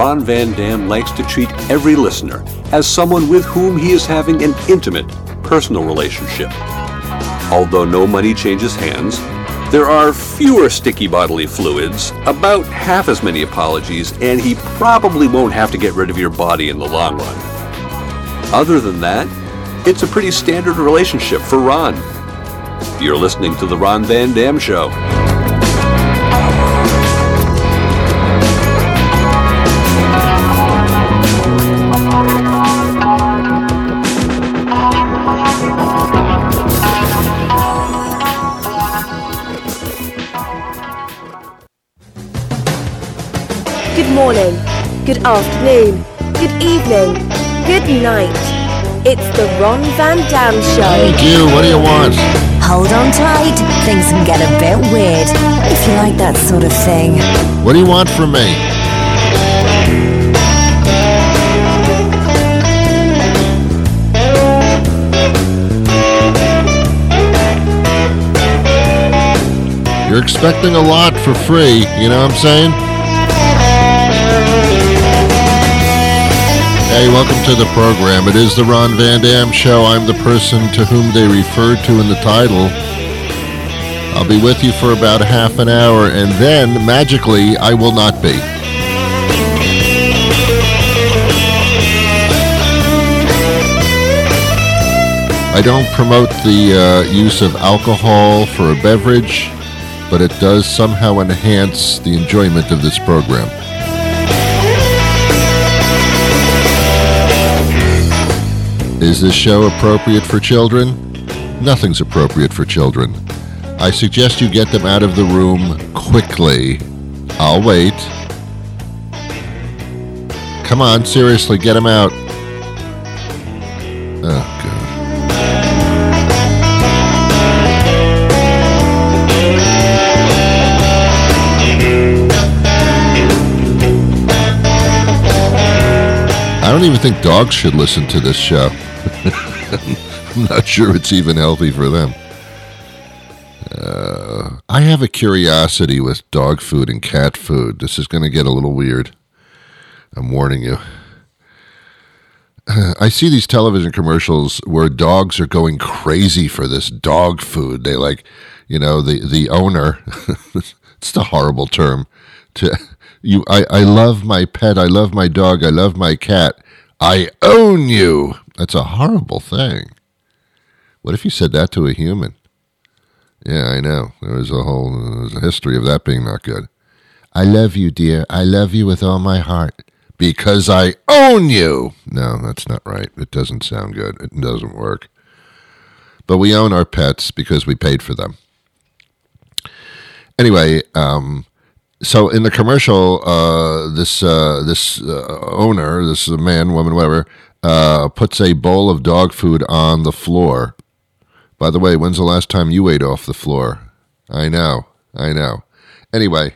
Ron Van Dam likes to treat every listener as someone with whom he is having an intimate, personal relationship. Although no money changes hands, there are fewer sticky bodily fluids, about half as many apologies, and he probably won't have to get rid of your body in the long run. Other than that, it's a pretty standard relationship for Ron. You're listening to The Ron Van Dam Show. Morning, good afternoon, good evening, good night. It's the Ron Van Dam Show. Thank you. What do you want? Hold on tight, things can get a bit weird if you like that sort of thing. What do you want from me? You're expecting a lot for free, you know what I'm saying? Hey, welcome to the program. It is the Ron Van Dam Show. I'm the person to whom they refer to in the title. I'll be with you for about half an hour, and then, magically, I will not be. I don't promote the uh, use of alcohol for a beverage, but it does somehow enhance the enjoyment of this program. Is this show appropriate for children? Nothing's appropriate for children. I suggest you get them out of the room quickly. I'll wait. Come on, seriously, get them out. Oh, God. I don't even think dogs should listen to this show. I'm not sure it's even healthy for them. Uh, I have a curiosity with dog food and cat food. This is going to get a little weird. I'm warning you. I see these television commercials where dogs are going crazy for this dog food. They like, you know, the the owner. it's a horrible term. To you, I I love my pet. I love my dog. I love my cat. I own you. That's a horrible thing. What if you said that to a human? Yeah, I know. There was a whole was a history of that being not good. I love you, dear. I love you with all my heart. Because I own you. No, that's not right. It doesn't sound good. It doesn't work. But we own our pets because we paid for them. Anyway, um, so in the commercial, uh, this uh, this uh, owner, this is a man, woman, whatever, uh, puts a bowl of dog food on the floor. By the way, when's the last time you ate off the floor? I know, I know. Anyway,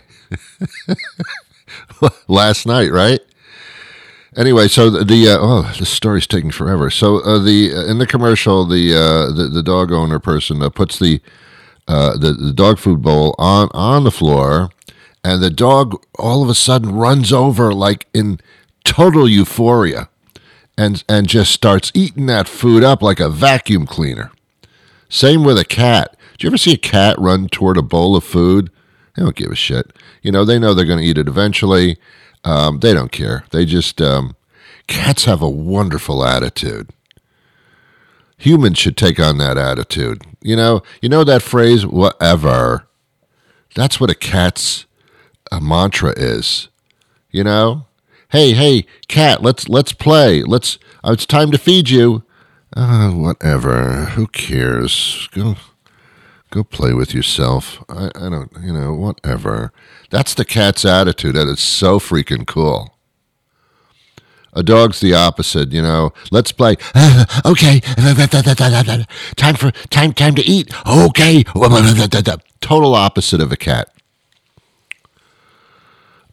last night, right? Anyway, so the, the uh, oh, this story's taking forever. So uh, the in the commercial, the uh, the, the dog owner person uh, puts the, uh, the the dog food bowl on on the floor, and the dog all of a sudden runs over like in total euphoria, and and just starts eating that food up like a vacuum cleaner. Same with a cat. Do you ever see a cat run toward a bowl of food? They don't give a shit. You know, they know they're going to eat it eventually. Um, they don't care. They just, um, cats have a wonderful attitude. Humans should take on that attitude. You know, you know that phrase, whatever. That's what a cat's a mantra is. You know, hey, hey, cat, let's let's play. Let's. Uh, it's time to feed you. Uh, whatever. Who cares? Go, go play with yourself. I, I don't. You know, whatever. That's the cat's attitude. That is so freaking cool. A dog's the opposite, you know. Let's play. okay, time for time time to eat. Okay, total opposite of a cat.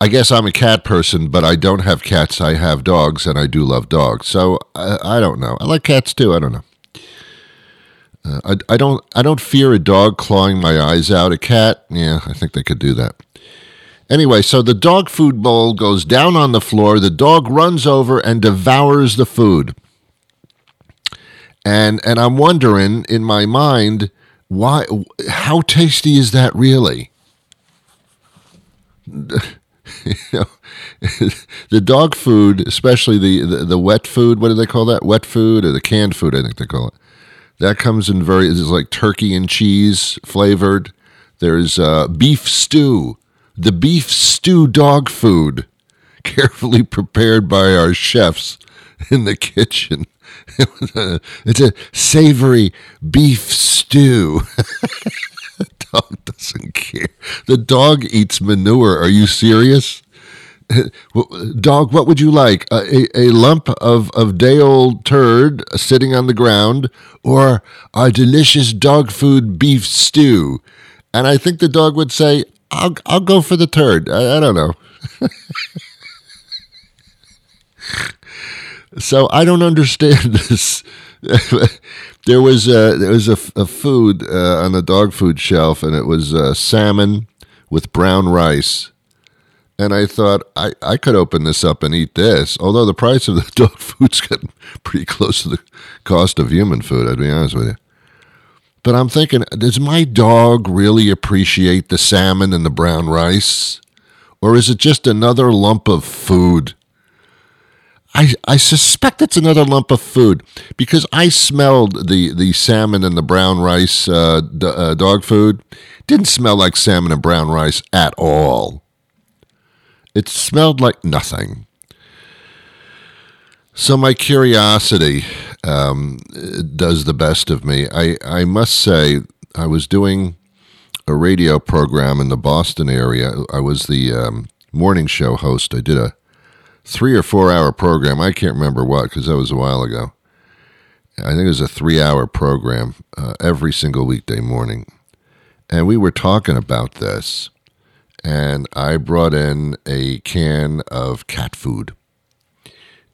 I guess I'm a cat person, but I don't have cats. I have dogs, and I do love dogs. So I, I don't know. I like cats too. I don't know. Uh, I, I don't I don't fear a dog clawing my eyes out. A cat, yeah, I think they could do that. Anyway, so the dog food bowl goes down on the floor. The dog runs over and devours the food. And and I'm wondering in my mind why how tasty is that really? you know, the dog food, especially the, the, the wet food. What do they call that? Wet food or the canned food? I think they call it. That comes in very. It's like turkey and cheese flavored. There's uh, beef stew. The beef stew dog food, carefully prepared by our chefs in the kitchen. it's a savory beef stew. Dog doesn't care. The dog eats manure. Are you serious? Dog, what would you like? A, a, lump of, of day old turd sitting on the ground or a delicious dog food beef stew? And I think the dog would say, I'll, I'll go for the turd. I, I don't know. so I don't understand this there was a, there was a, a food uh, on the dog food shelf, and it was uh, salmon with brown rice. And I thought I, I could open this up and eat this. Although the price of the dog food's getting pretty close to the cost of human food, I'd be honest with you. But I'm thinking, does my dog really appreciate the salmon and the brown rice? Or is it just another lump of food? I, I suspect it's another lump of food because I smelled the, the salmon and the brown rice uh, d- uh, dog food. Didn't smell like salmon and brown rice at all. It smelled like nothing. So my curiosity um, does the best of me. I, I must say, I was doing a radio program in the Boston area. I was the um, morning show host. I did a three or four hour program. I can't remember what because that was a while ago. I think it was a three hour program uh, every single weekday morning. And we were talking about this. And I brought in a can of cat food.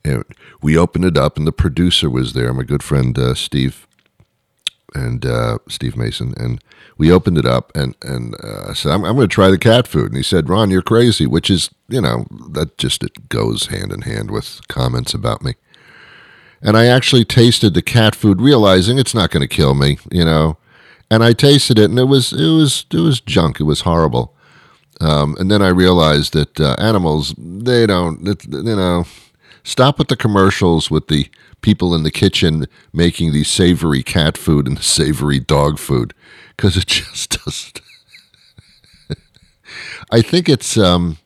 And we opened it up, and the producer was there, my good friend uh, Steve and uh, Steve Mason. And we opened it up and and uh, I said, I'm, I'm going to try the cat food. And he said, Ron, you're crazy, which is, you know, that just it goes hand in hand with comments about me. And I actually tasted the cat food, realizing it's not going to kill me, you know. And I tasted it, and it was it was it was junk. It was horrible. Um, and then I realized that uh, animals, they don't, you know, stop with the commercials with the people in the kitchen making the savory cat food and the savory dog food because it just doesn't. I think it's um,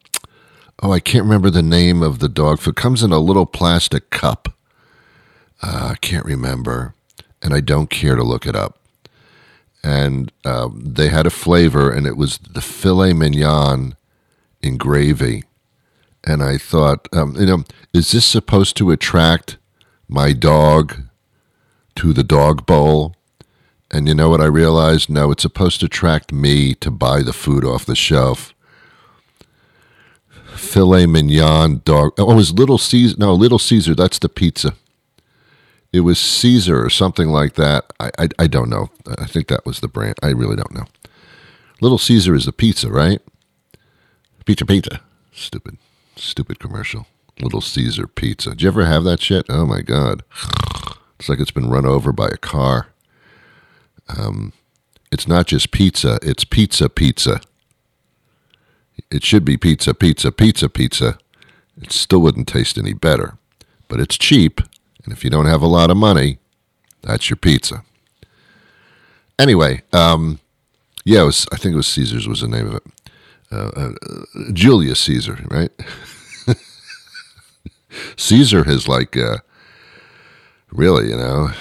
oh, I can't remember the name of the dog food. It comes in a little plastic cup. Uh, I can't remember, and I don't care to look it up. And um, they had a flavor, and it was the filet mignon in gravy. And I thought, um, you know, is this supposed to attract my dog to the dog bowl? And you know what I realized? No, it's supposed to attract me to buy the food off the shelf. Filet mignon dog. Oh, it was Little Caesar. No, Little Caesar. That's the pizza. It was Caesar or something like that. I, I, I don't know. I think that was the brand. I really don't know. Little Caesar is the pizza, right? Pizza, pizza. Stupid, stupid commercial. Little Caesar pizza. Did you ever have that shit? Oh my God. It's like it's been run over by a car. Um, it's not just pizza, it's pizza pizza. It should be pizza, pizza, pizza, pizza. It still wouldn't taste any better. But it's cheap, and if you don't have a lot of money, that's your pizza. Anyway, um, yeah, was, I think it was Caesar's was the name of it. Uh, uh, Julius Caesar, right? Caesar has like uh, really, you know,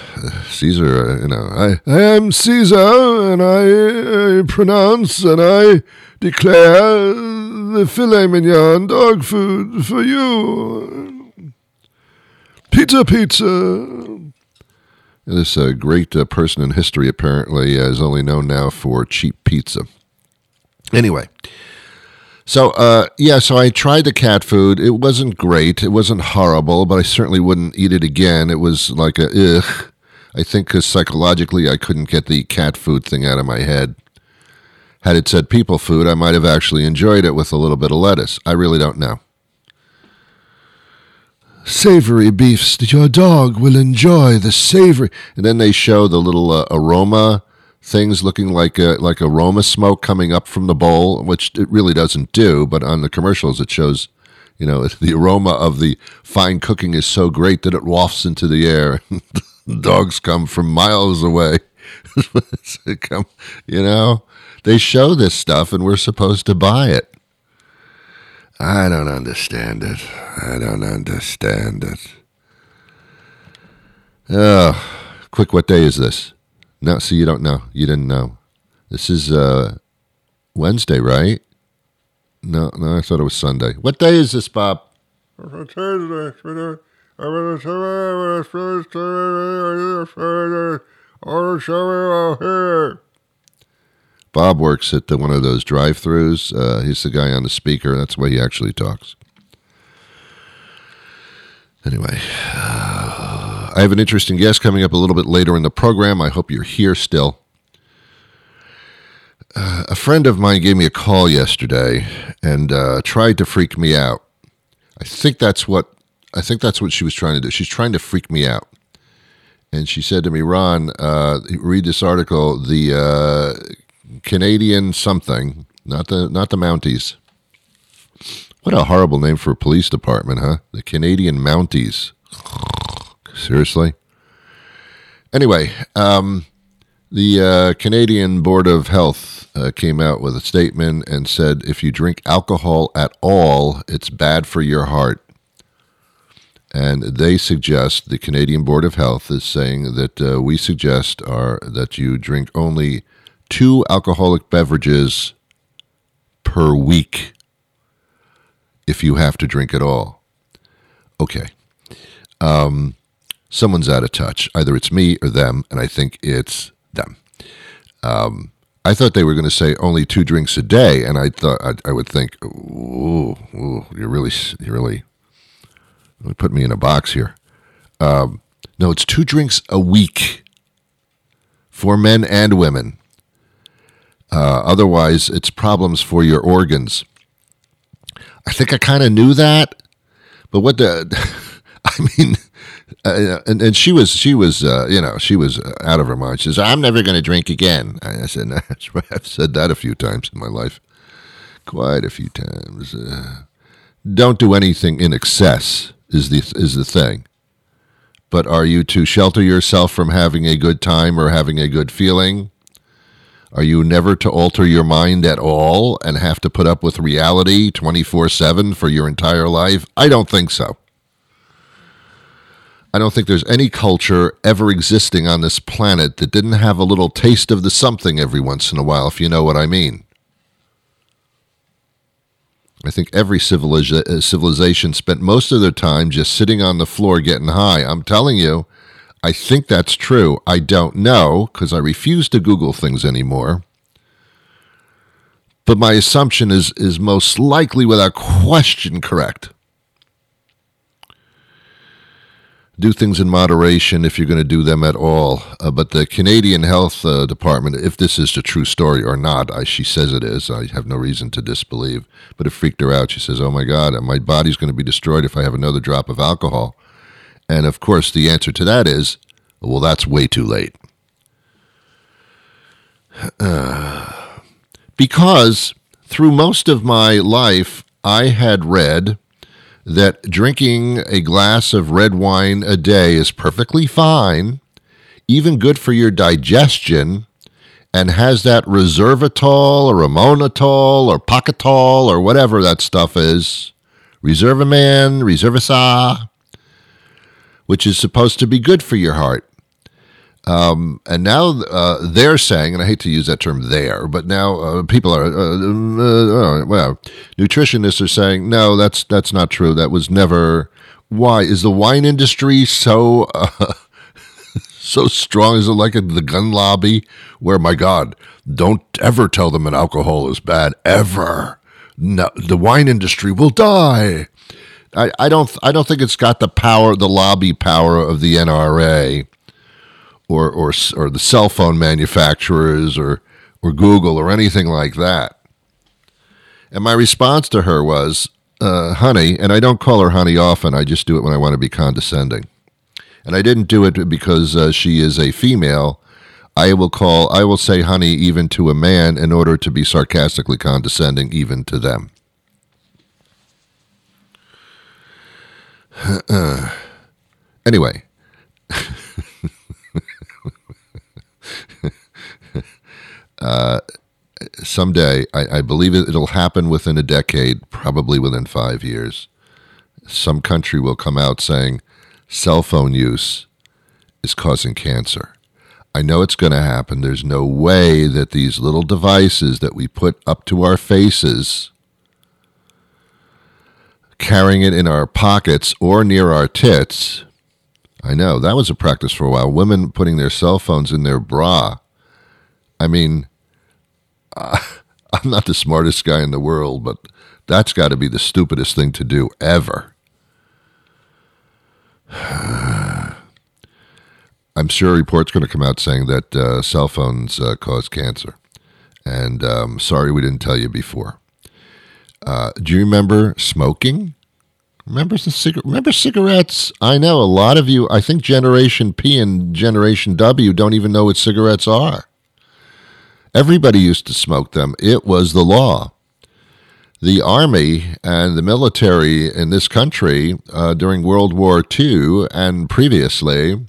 Caesar, uh, you know, I, I am Caesar, and I, I pronounce and I declare the filet mignon dog food for you. Pizza, pizza. This uh, great uh, person in history apparently uh, is only known now for cheap pizza. Anyway, so uh, yeah, so I tried the cat food. It wasn't great. It wasn't horrible, but I certainly wouldn't eat it again. It was like a ugh. I think because psychologically I couldn't get the cat food thing out of my head. Had it said people food, I might have actually enjoyed it with a little bit of lettuce. I really don't know. Savory beefs. that Your dog will enjoy the savory. And then they show the little uh, aroma things looking like a, like aroma smoke coming up from the bowl, which it really doesn't do. But on the commercials, it shows, you know, the aroma of the fine cooking is so great that it wafts into the air. Dogs come from miles away. come, you know, they show this stuff, and we're supposed to buy it. I don't understand it. I don't understand it. Oh, quick, what day is this? No, see, you don't know. You didn't know. This is uh, Wednesday, right? No, no, I thought it was Sunday. What day is this, Bob? Bob works at the, one of those drive-throughs. Uh, he's the guy on the speaker. That's the way he actually talks. Anyway, uh, I have an interesting guest coming up a little bit later in the program. I hope you're here still. Uh, a friend of mine gave me a call yesterday and uh, tried to freak me out. I think that's what I think that's what she was trying to do. She's trying to freak me out. And she said to me, Ron, uh, read this article. The uh, Canadian something, not the not the Mounties. What a horrible name for a police department, huh? The Canadian Mounties. Seriously. Anyway, um, the uh, Canadian Board of Health uh, came out with a statement and said if you drink alcohol at all, it's bad for your heart. And they suggest the Canadian Board of Health is saying that uh, we suggest are that you drink only two alcoholic beverages per week if you have to drink at all. Okay. Um, someone's out of touch. Either it's me or them, and I think it's them. Um, I thought they were going to say only two drinks a day, and I thought I, I would think, ooh, ooh, you're really, you really, put me in a box here. Um, no, it's two drinks a week for men and women. Uh, otherwise, it's problems for your organs. I think I kind of knew that, but what the? I mean, uh, and and she was she was uh, you know she was out of her mind. She says, "I'm never going to drink again." I said, no, "I've said that a few times in my life, quite a few times. Uh, don't do anything in excess is the is the thing. But are you to shelter yourself from having a good time or having a good feeling? Are you never to alter your mind at all and have to put up with reality 24 7 for your entire life? I don't think so. I don't think there's any culture ever existing on this planet that didn't have a little taste of the something every once in a while, if you know what I mean. I think every civiliza- uh, civilization spent most of their time just sitting on the floor getting high. I'm telling you, I think that's true. I don't know because I refuse to Google things anymore. But my assumption is is most likely without question correct. Do things in moderation if you're going to do them at all. Uh, but the Canadian Health uh, Department, if this is the true story or not, I, she says it is. I have no reason to disbelieve. But it freaked her out. She says, "Oh my God, my body's going to be destroyed if I have another drop of alcohol." And of course, the answer to that is, well, that's way too late. Uh, because through most of my life, I had read that drinking a glass of red wine a day is perfectly fine, even good for your digestion, and has that resveratrol or ammonitol or pacitol or whatever that stuff is. Reservaman, Reservasa, which is supposed to be good for your heart. Um, and now uh, they're saying, and I hate to use that term there, but now uh, people are, uh, uh, uh, well, nutritionists are saying, no, that's that's not true. That was never. Why is the wine industry so uh, so strong? Is it like a, the gun lobby, where my God, don't ever tell them that alcohol is bad ever. No, the wine industry will die. I, I don't I don't think it's got the power, the lobby power of the NRA, or or or the cell phone manufacturers, or or Google or anything like that. And my response to her was, uh, honey, and I don't call her honey often, I just do it when I want to be condescending. And I didn't do it because uh, she is a female. I will call, I will say honey even to a man in order to be sarcastically condescending even to them. anyway. Uh, someday, I, I believe it, it'll happen within a decade, probably within five years. Some country will come out saying cell phone use is causing cancer. I know it's going to happen. There's no way that these little devices that we put up to our faces, carrying it in our pockets or near our tits, I know that was a practice for a while. Women putting their cell phones in their bra. I mean, uh, I'm not the smartest guy in the world, but that's got to be the stupidest thing to do ever. I'm sure a report's going to come out saying that uh, cell phones uh, cause cancer. And um, sorry we didn't tell you before. Uh, do you remember smoking? Remember the cig- remember cigarettes? I know a lot of you. I think Generation P and Generation W don't even know what cigarettes are. Everybody used to smoke them. It was the law. The army and the military in this country uh, during World War II and previously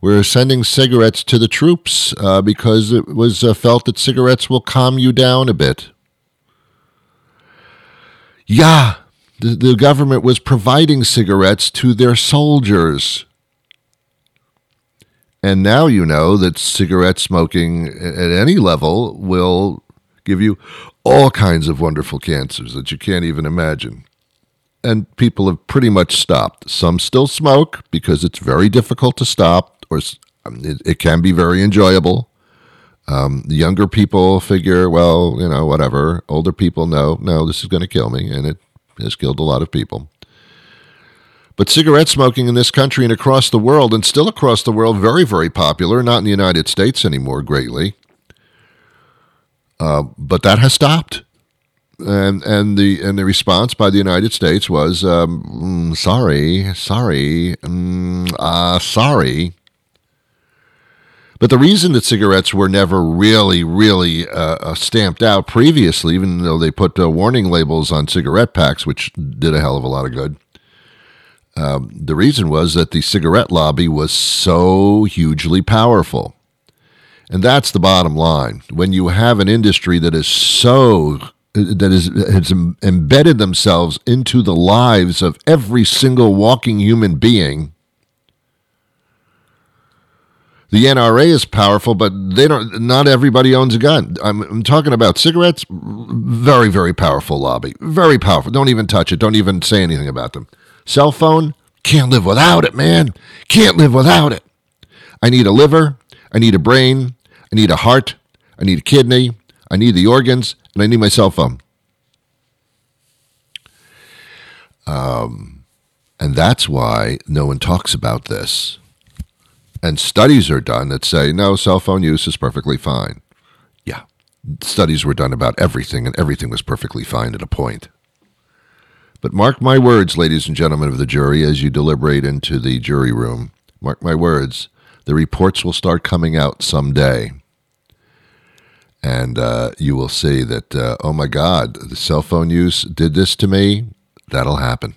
were sending cigarettes to the troops uh, because it was uh, felt that cigarettes will calm you down a bit. Yeah, the, the government was providing cigarettes to their soldiers. And now you know that cigarette smoking at any level will give you all kinds of wonderful cancers that you can't even imagine. And people have pretty much stopped. Some still smoke because it's very difficult to stop, or um, it, it can be very enjoyable. Um, younger people figure, well, you know, whatever. Older people know, no, this is going to kill me, and it has killed a lot of people. But cigarette smoking in this country and across the world, and still across the world, very, very popular, not in the United States anymore greatly. Uh, but that has stopped. And and the and the response by the United States was um, mm, sorry, sorry, mm, uh, sorry. But the reason that cigarettes were never really, really uh, uh, stamped out previously, even though they put uh, warning labels on cigarette packs, which did a hell of a lot of good, um, the reason was that the cigarette lobby was so hugely powerful. And that's the bottom line. When you have an industry that is so that is has embedded themselves into the lives of every single walking human being. The NRA is powerful, but they don't. Not everybody owns a gun. I'm, I'm talking about cigarettes. Very, very powerful lobby. Very powerful. Don't even touch it. Don't even say anything about them. Cell phone, can't live without it, man. Can't live without it. I need a liver. I need a brain. I need a heart. I need a kidney. I need the organs. And I need my cell phone. Um, and that's why no one talks about this. And studies are done that say, no, cell phone use is perfectly fine. Yeah. Studies were done about everything, and everything was perfectly fine at a point. But mark my words, ladies and gentlemen of the jury, as you deliberate into the jury room. Mark my words, the reports will start coming out someday. And uh, you will see that, uh, oh my God, the cell phone use did this to me. That'll happen.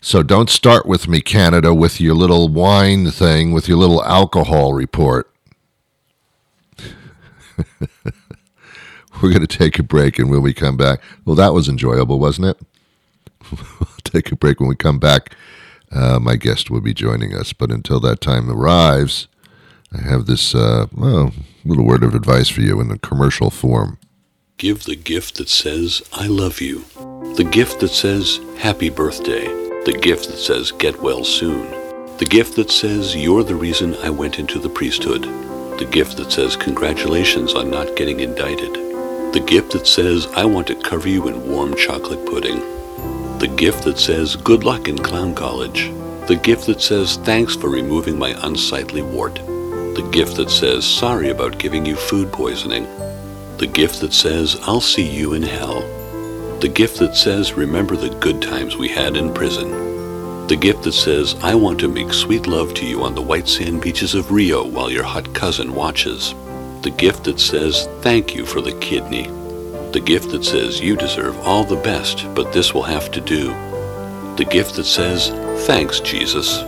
So don't start with me, Canada, with your little wine thing, with your little alcohol report. We're going to take a break, and when we come back, well, that was enjoyable, wasn't it? we'll take a break. When we come back, uh, my guest will be joining us. But until that time arrives, I have this uh, well, little word of advice for you in a commercial form. Give the gift that says, I love you. The gift that says, Happy Birthday. The gift that says, Get well soon. The gift that says, You're the reason I went into the priesthood. The gift that says, Congratulations on not getting indicted. The gift that says, I want to cover you in warm chocolate pudding. The gift that says, Good luck in clown college. The gift that says, Thanks for removing my unsightly wart. The gift that says, sorry about giving you food poisoning. The gift that says, I'll see you in hell. The gift that says, remember the good times we had in prison. The gift that says, I want to make sweet love to you on the white sand beaches of Rio while your hot cousin watches. The gift that says, thank you for the kidney. The gift that says, you deserve all the best, but this will have to do. The gift that says, thanks, Jesus.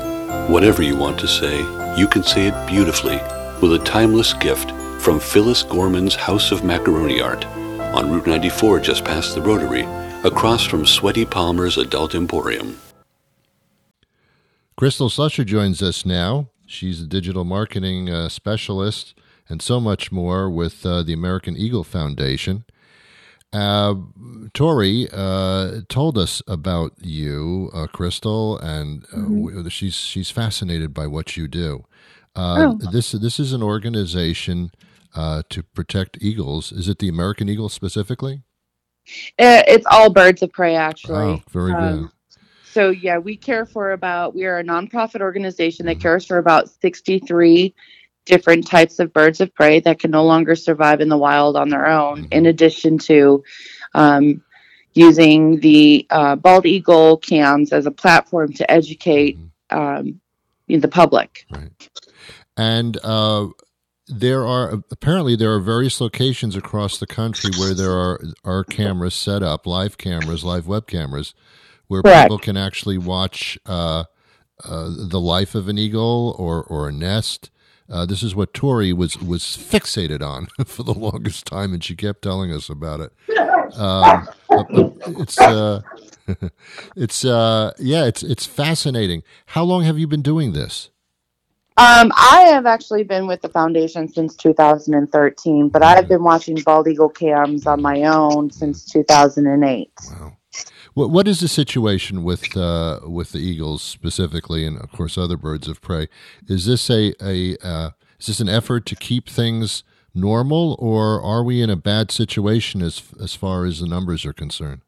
Whatever you want to say, you can say it beautifully with a timeless gift from Phyllis Gorman's House of Macaroni Art on Route 94 just past the Rotary, across from Sweaty Palmer's Adult Emporium. Crystal Slusher joins us now. She's a digital marketing uh, specialist and so much more with uh, the American Eagle Foundation. Uh, Tori uh, told us about you, uh, Crystal, and uh, mm-hmm. she's she's fascinated by what you do. Uh, oh. This this is an organization uh, to protect eagles. Is it the American eagle specifically? It's all birds of prey, actually. Oh, very um, good. So yeah, we care for about we are a nonprofit organization that mm-hmm. cares for about sixty three different types of birds of prey that can no longer survive in the wild on their own, mm-hmm. in addition to um, using the uh, bald eagle cams as a platform to educate mm-hmm. um, the public. Right. And uh, there are apparently there are various locations across the country where there are are cameras set up, live cameras, live web cameras, where Correct. people can actually watch uh, uh, the life of an eagle or or a nest. Uh, this is what Tori was was fixated on for the longest time, and she kept telling us about it. Um, it's uh, it's uh, yeah, it's it's fascinating. How long have you been doing this? Um, I have actually been with the foundation since 2013, but I've been watching bald eagle cams on my own since 2008. Wow. What what is the situation with uh, with the eagles specifically, and of course other birds of prey? Is this a a uh, is this an effort to keep things normal, or are we in a bad situation as as far as the numbers are concerned?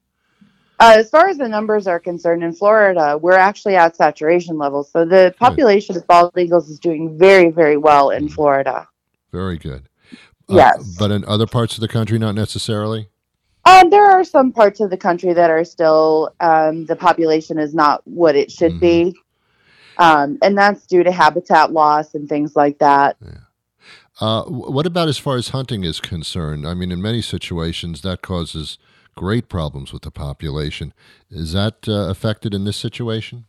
Uh, as far as the numbers are concerned, in Florida, we're actually at saturation levels. So the population of bald eagles is doing very, very well in Florida. Very good. Uh, yes. But in other parts of the country, not necessarily? Um, there are some parts of the country that are still, um, the population is not what it should mm-hmm. be. Um, and that's due to habitat loss and things like that. Yeah. Uh, what about as far as hunting is concerned? I mean, in many situations, that causes great problems with the population. Is that uh, affected in this situation?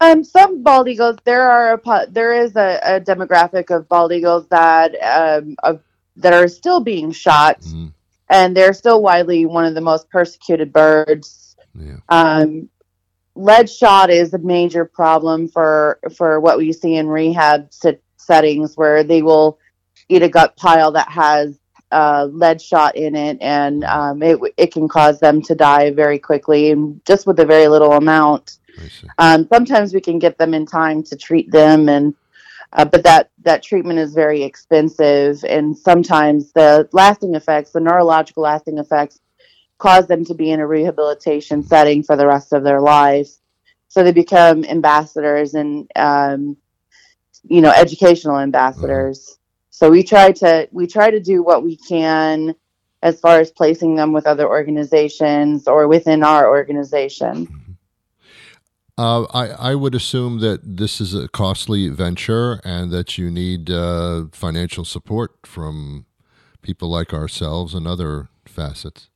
Um, some bald eagles. There are a, there is a, a demographic of bald eagles that um, of, that are still being shot, mm-hmm. And they're still widely one of the most persecuted birds. Yeah. Um, lead shot is a major problem for for what we see in rehab sit- settings, where they will eat a gut pile that has uh, lead shot in it, and um, it it can cause them to die very quickly, and just with a very little amount. Um, sometimes we can get them in time to treat them, and uh, but that that treatment is very expensive, and sometimes the lasting effects, the neurological lasting effects, cause them to be in a rehabilitation setting for the rest of their lives. So they become ambassadors and um, you know educational ambassadors. So we try to we try to do what we can as far as placing them with other organizations or within our organization. Uh, I, I would assume that this is a costly venture and that you need uh, financial support from people like ourselves and other facets.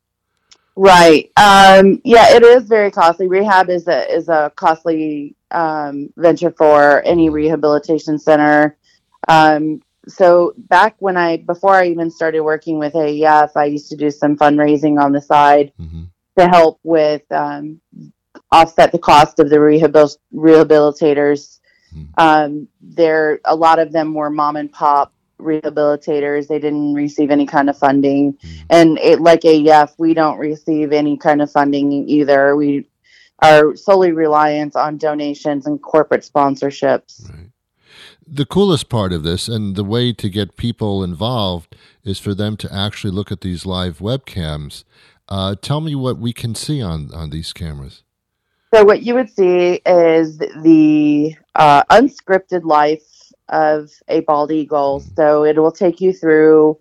Right. Um, yeah, it is very costly. Rehab is a is a costly um, venture for any rehabilitation center. Um, so back when I before I even started working with AEF, I used to do some fundraising on the side mm-hmm. to help with um, offset the cost of the rehabil- rehabilitators. Mm-hmm. Um, there, a lot of them were mom and pop rehabilitators. They didn't receive any kind of funding, mm-hmm. and it, like AEF, we don't receive any kind of funding either. We are solely reliant on donations and corporate sponsorships. Right the coolest part of this and the way to get people involved is for them to actually look at these live webcams. Uh, tell me what we can see on, on these cameras. So, what you would see is the uh, unscripted life of a bald eagle. So it will take you through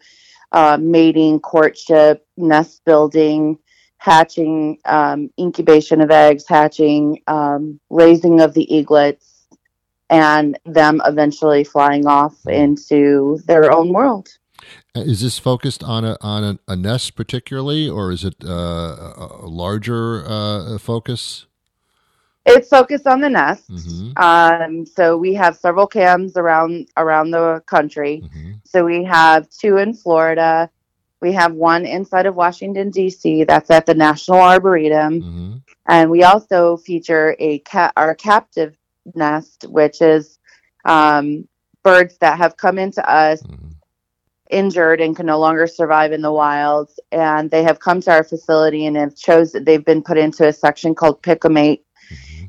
uh, mating, courtship, nest building, hatching, um, incubation of eggs, hatching, um, raising of the eaglets, and them eventually flying off into their own world. Uh, Is this focused on a on a, a nest particularly, or is it uh, a, a larger uh, focus? It's focused on the nest. hmm Um, so we have several cams around around the country. hmm So we have two in Florida. We have one inside of Washington D.C. That's at the National Arboretum, hmm and we also feature a cat our captive nest, which is um, birds that have come into us hmm injured and can no longer survive in the wild, and they have come to our facility and have chosen. They've been put into a section called Pick a Mate,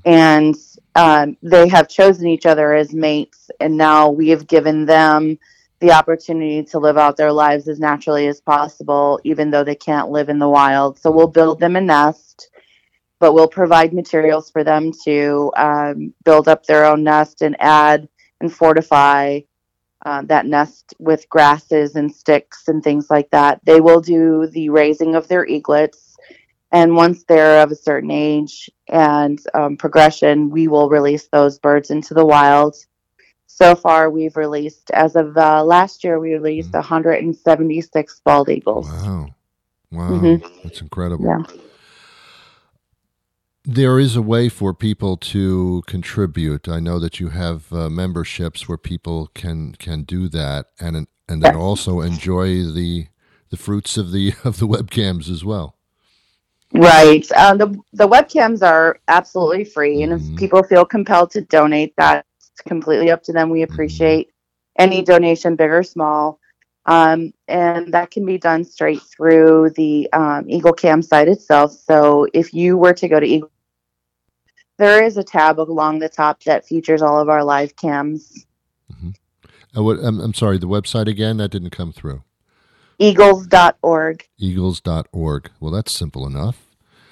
and um, they have chosen each other as mates, and now we have given them the opportunity to live out their lives as naturally as possible, even though they can't live in the wild. So we'll build them a nest, but we'll provide materials for them to um, build up their own nest and add and fortify uh, that nest with grasses and sticks and things like that. They will do the raising of their eaglets. And once they're of a certain age and um, progression, we will release those birds into the wild. So far, we've released, as of uh, last year, we released 176 bald eagles. Wow, wow, Mhm. that's incredible. Yeah. There is a way for people to contribute. I know that you have uh, memberships where people can can do that, and and then also enjoy the the fruits of the of the webcams as well. Right. Uh, the the webcams are absolutely free, and if people feel compelled to donate, that's completely up to them. We appreciate any donation, big or small, um, and that can be done straight through the um, Eagle Cam site itself. So if you were to go to Eagle, there is a tab along the top that features all of our live cams. Uh, what, I'm, I'm sorry, the website again that didn't come through. Eagles.org. Eagles.org. Well, that's simple enough.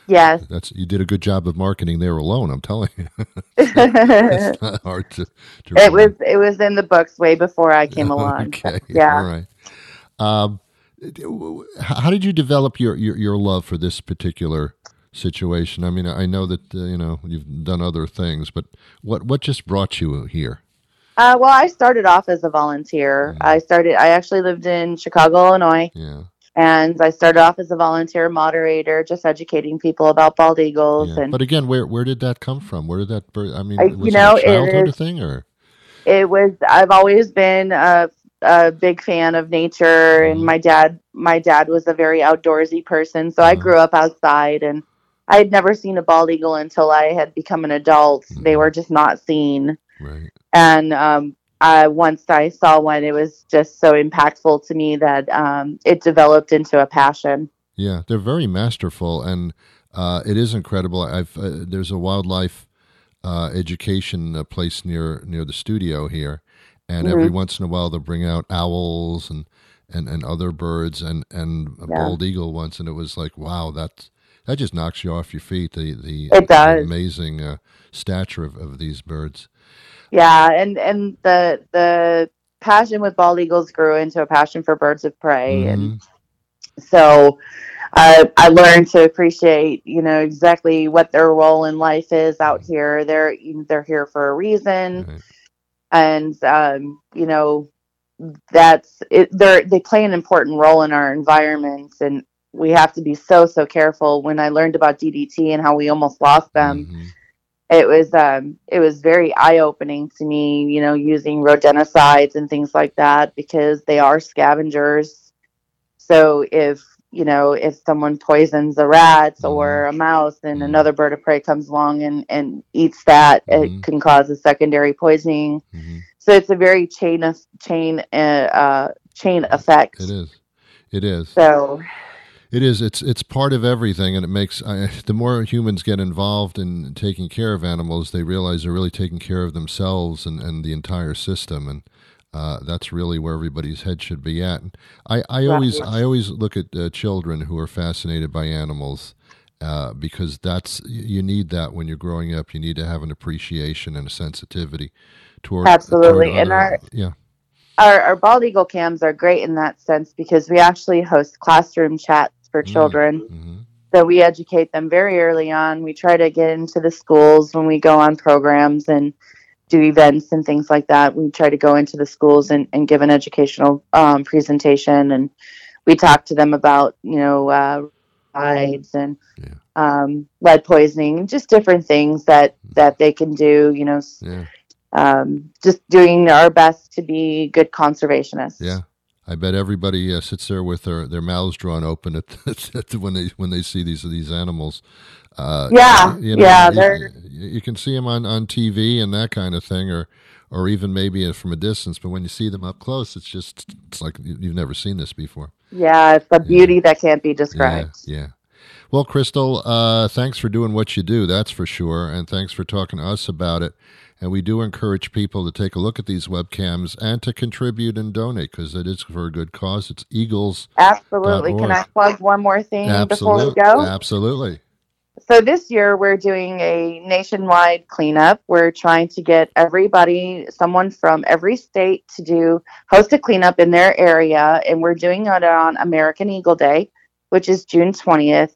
Yes. That's you did a good job of marketing there alone. I'm telling you, it's not hard to. to It remember. was it was in the books way before I came along. okay. Yeah. All right. Um, how did you develop your, your, your love for this particular situation? I mean, I know that uh, you know you've done other things, but what what just brought you here? Uh, well, I started off as a volunteer. Mm. I started. I actually lived in Chicago, Illinois, Yeah. and I started off as a volunteer moderator, just educating people about bald eagles. yeah. And But again, where where did that come from? Where did that? I mean, I- was you know, it childhood is- thing or? it was. I've always been a, a big fan of nature, and Mhm. my dad. My dad was a very outdoorsy person, so I Mhm. grew up outside, and I had never seen a bald eagle until I had become an adult. They Mhm. were just not seen. Right. and um, I, once I saw one, it was just so impactful to me that um, it developed into a passion. Yeah, they're very masterful, and uh, it is incredible. I've uh, there's a wildlife uh, education uh, place near near the studio here, and every once in a while they'll bring out owls and and, and other birds and and a Yeah. bald eagle once, and it was like wow, that that just knocks you off your feet. The the, It does. the amazing uh, stature of, of these birds. Yeah, and and the the passion with bald eagles grew into a passion for birds of prey, and Mhm. so I I learned to appreciate you know exactly what their role in life is out here. They're they're here for a reason. Right. and um, you know that's it they they play an important role in our environments, and we have to be so so careful when i learned about ddt and how we almost lost them Mhm. It was um it was very eye opening to me you know using rodenticides and things like that because they are scavengers so if you know if someone poisons a rat or a mouse and Mhm. another bird of prey comes along and and eats that Mhm. it can cause a secondary poisoning Mhm. so it's a very chain of chain uh, uh chain effect It is. It is. so It is. It's it's part of everything, and it makes I, the more humans get involved in taking care of animals, they realize they're really taking care of themselves and, and the entire system, and uh, that's really where everybody's head should be at. I, I always I always look at uh, children who are fascinated by animals, uh, because that's you need that when you're growing up. You need to have an appreciation and a sensitivity toward Absolutely. toward And other- our- yeah, our, our bald eagle cams are great in that sense because we actually host classroom chats for Mm. children. Hmm so we educate them very early on. We try to get into the schools when we go on programs and do events and things like that. We try to go into the schools and, and give an educational um, presentation. And we talk to them about you know uh, rides and Yeah. um, lead poisoning just different things that that they can do you know yeah, um, just doing our best to be good conservationists. Yeah. I bet everybody uh, sits there with their, their mouths drawn open at, at when they when they see these these animals. Uh, Yeah, yeah, you- they're- You, you can see them on, on TV and that kind of thing, or or even maybe from a distance. But when you see them up close, it's just it's like you- you've never seen this before. Yeah, it's a beauty that can't be described. Yeah, yeah. Well, Crystal, uh, thanks for doing what you do. That's for sure, and thanks for talking to us about it. And we do encourage people to take a look at these webcams and to contribute and donate because it is for a good cause. It's Eagles. Absolutely. Can. I plug one more thing before we Absolutely, go? absolutely. So this year we're doing a nationwide cleanup. We're trying to get everybody, someone from every state to do host a cleanup in their area and we're doing it on American Eagle Day, which is June 20th.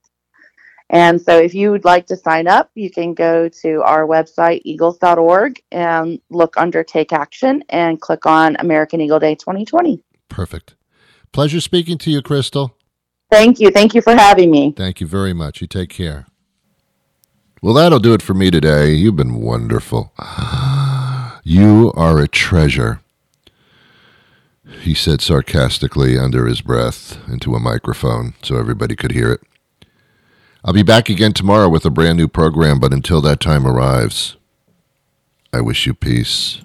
And so if you would like to sign up, you can go to our website eagles.org and look under take action and click on American Eagle Day 2020. Perfect. Pleasure speaking to you, Crystal. Thank you. Thank you for having me. Thank you very much. You take care. Well, that'll do it for me today. You've been wonderful. You are a treasure, he said sarcastically under his breath into a microphone so everybody could hear it. I'll be back again tomorrow with a brand new program, but until that time arrives, I wish you peace.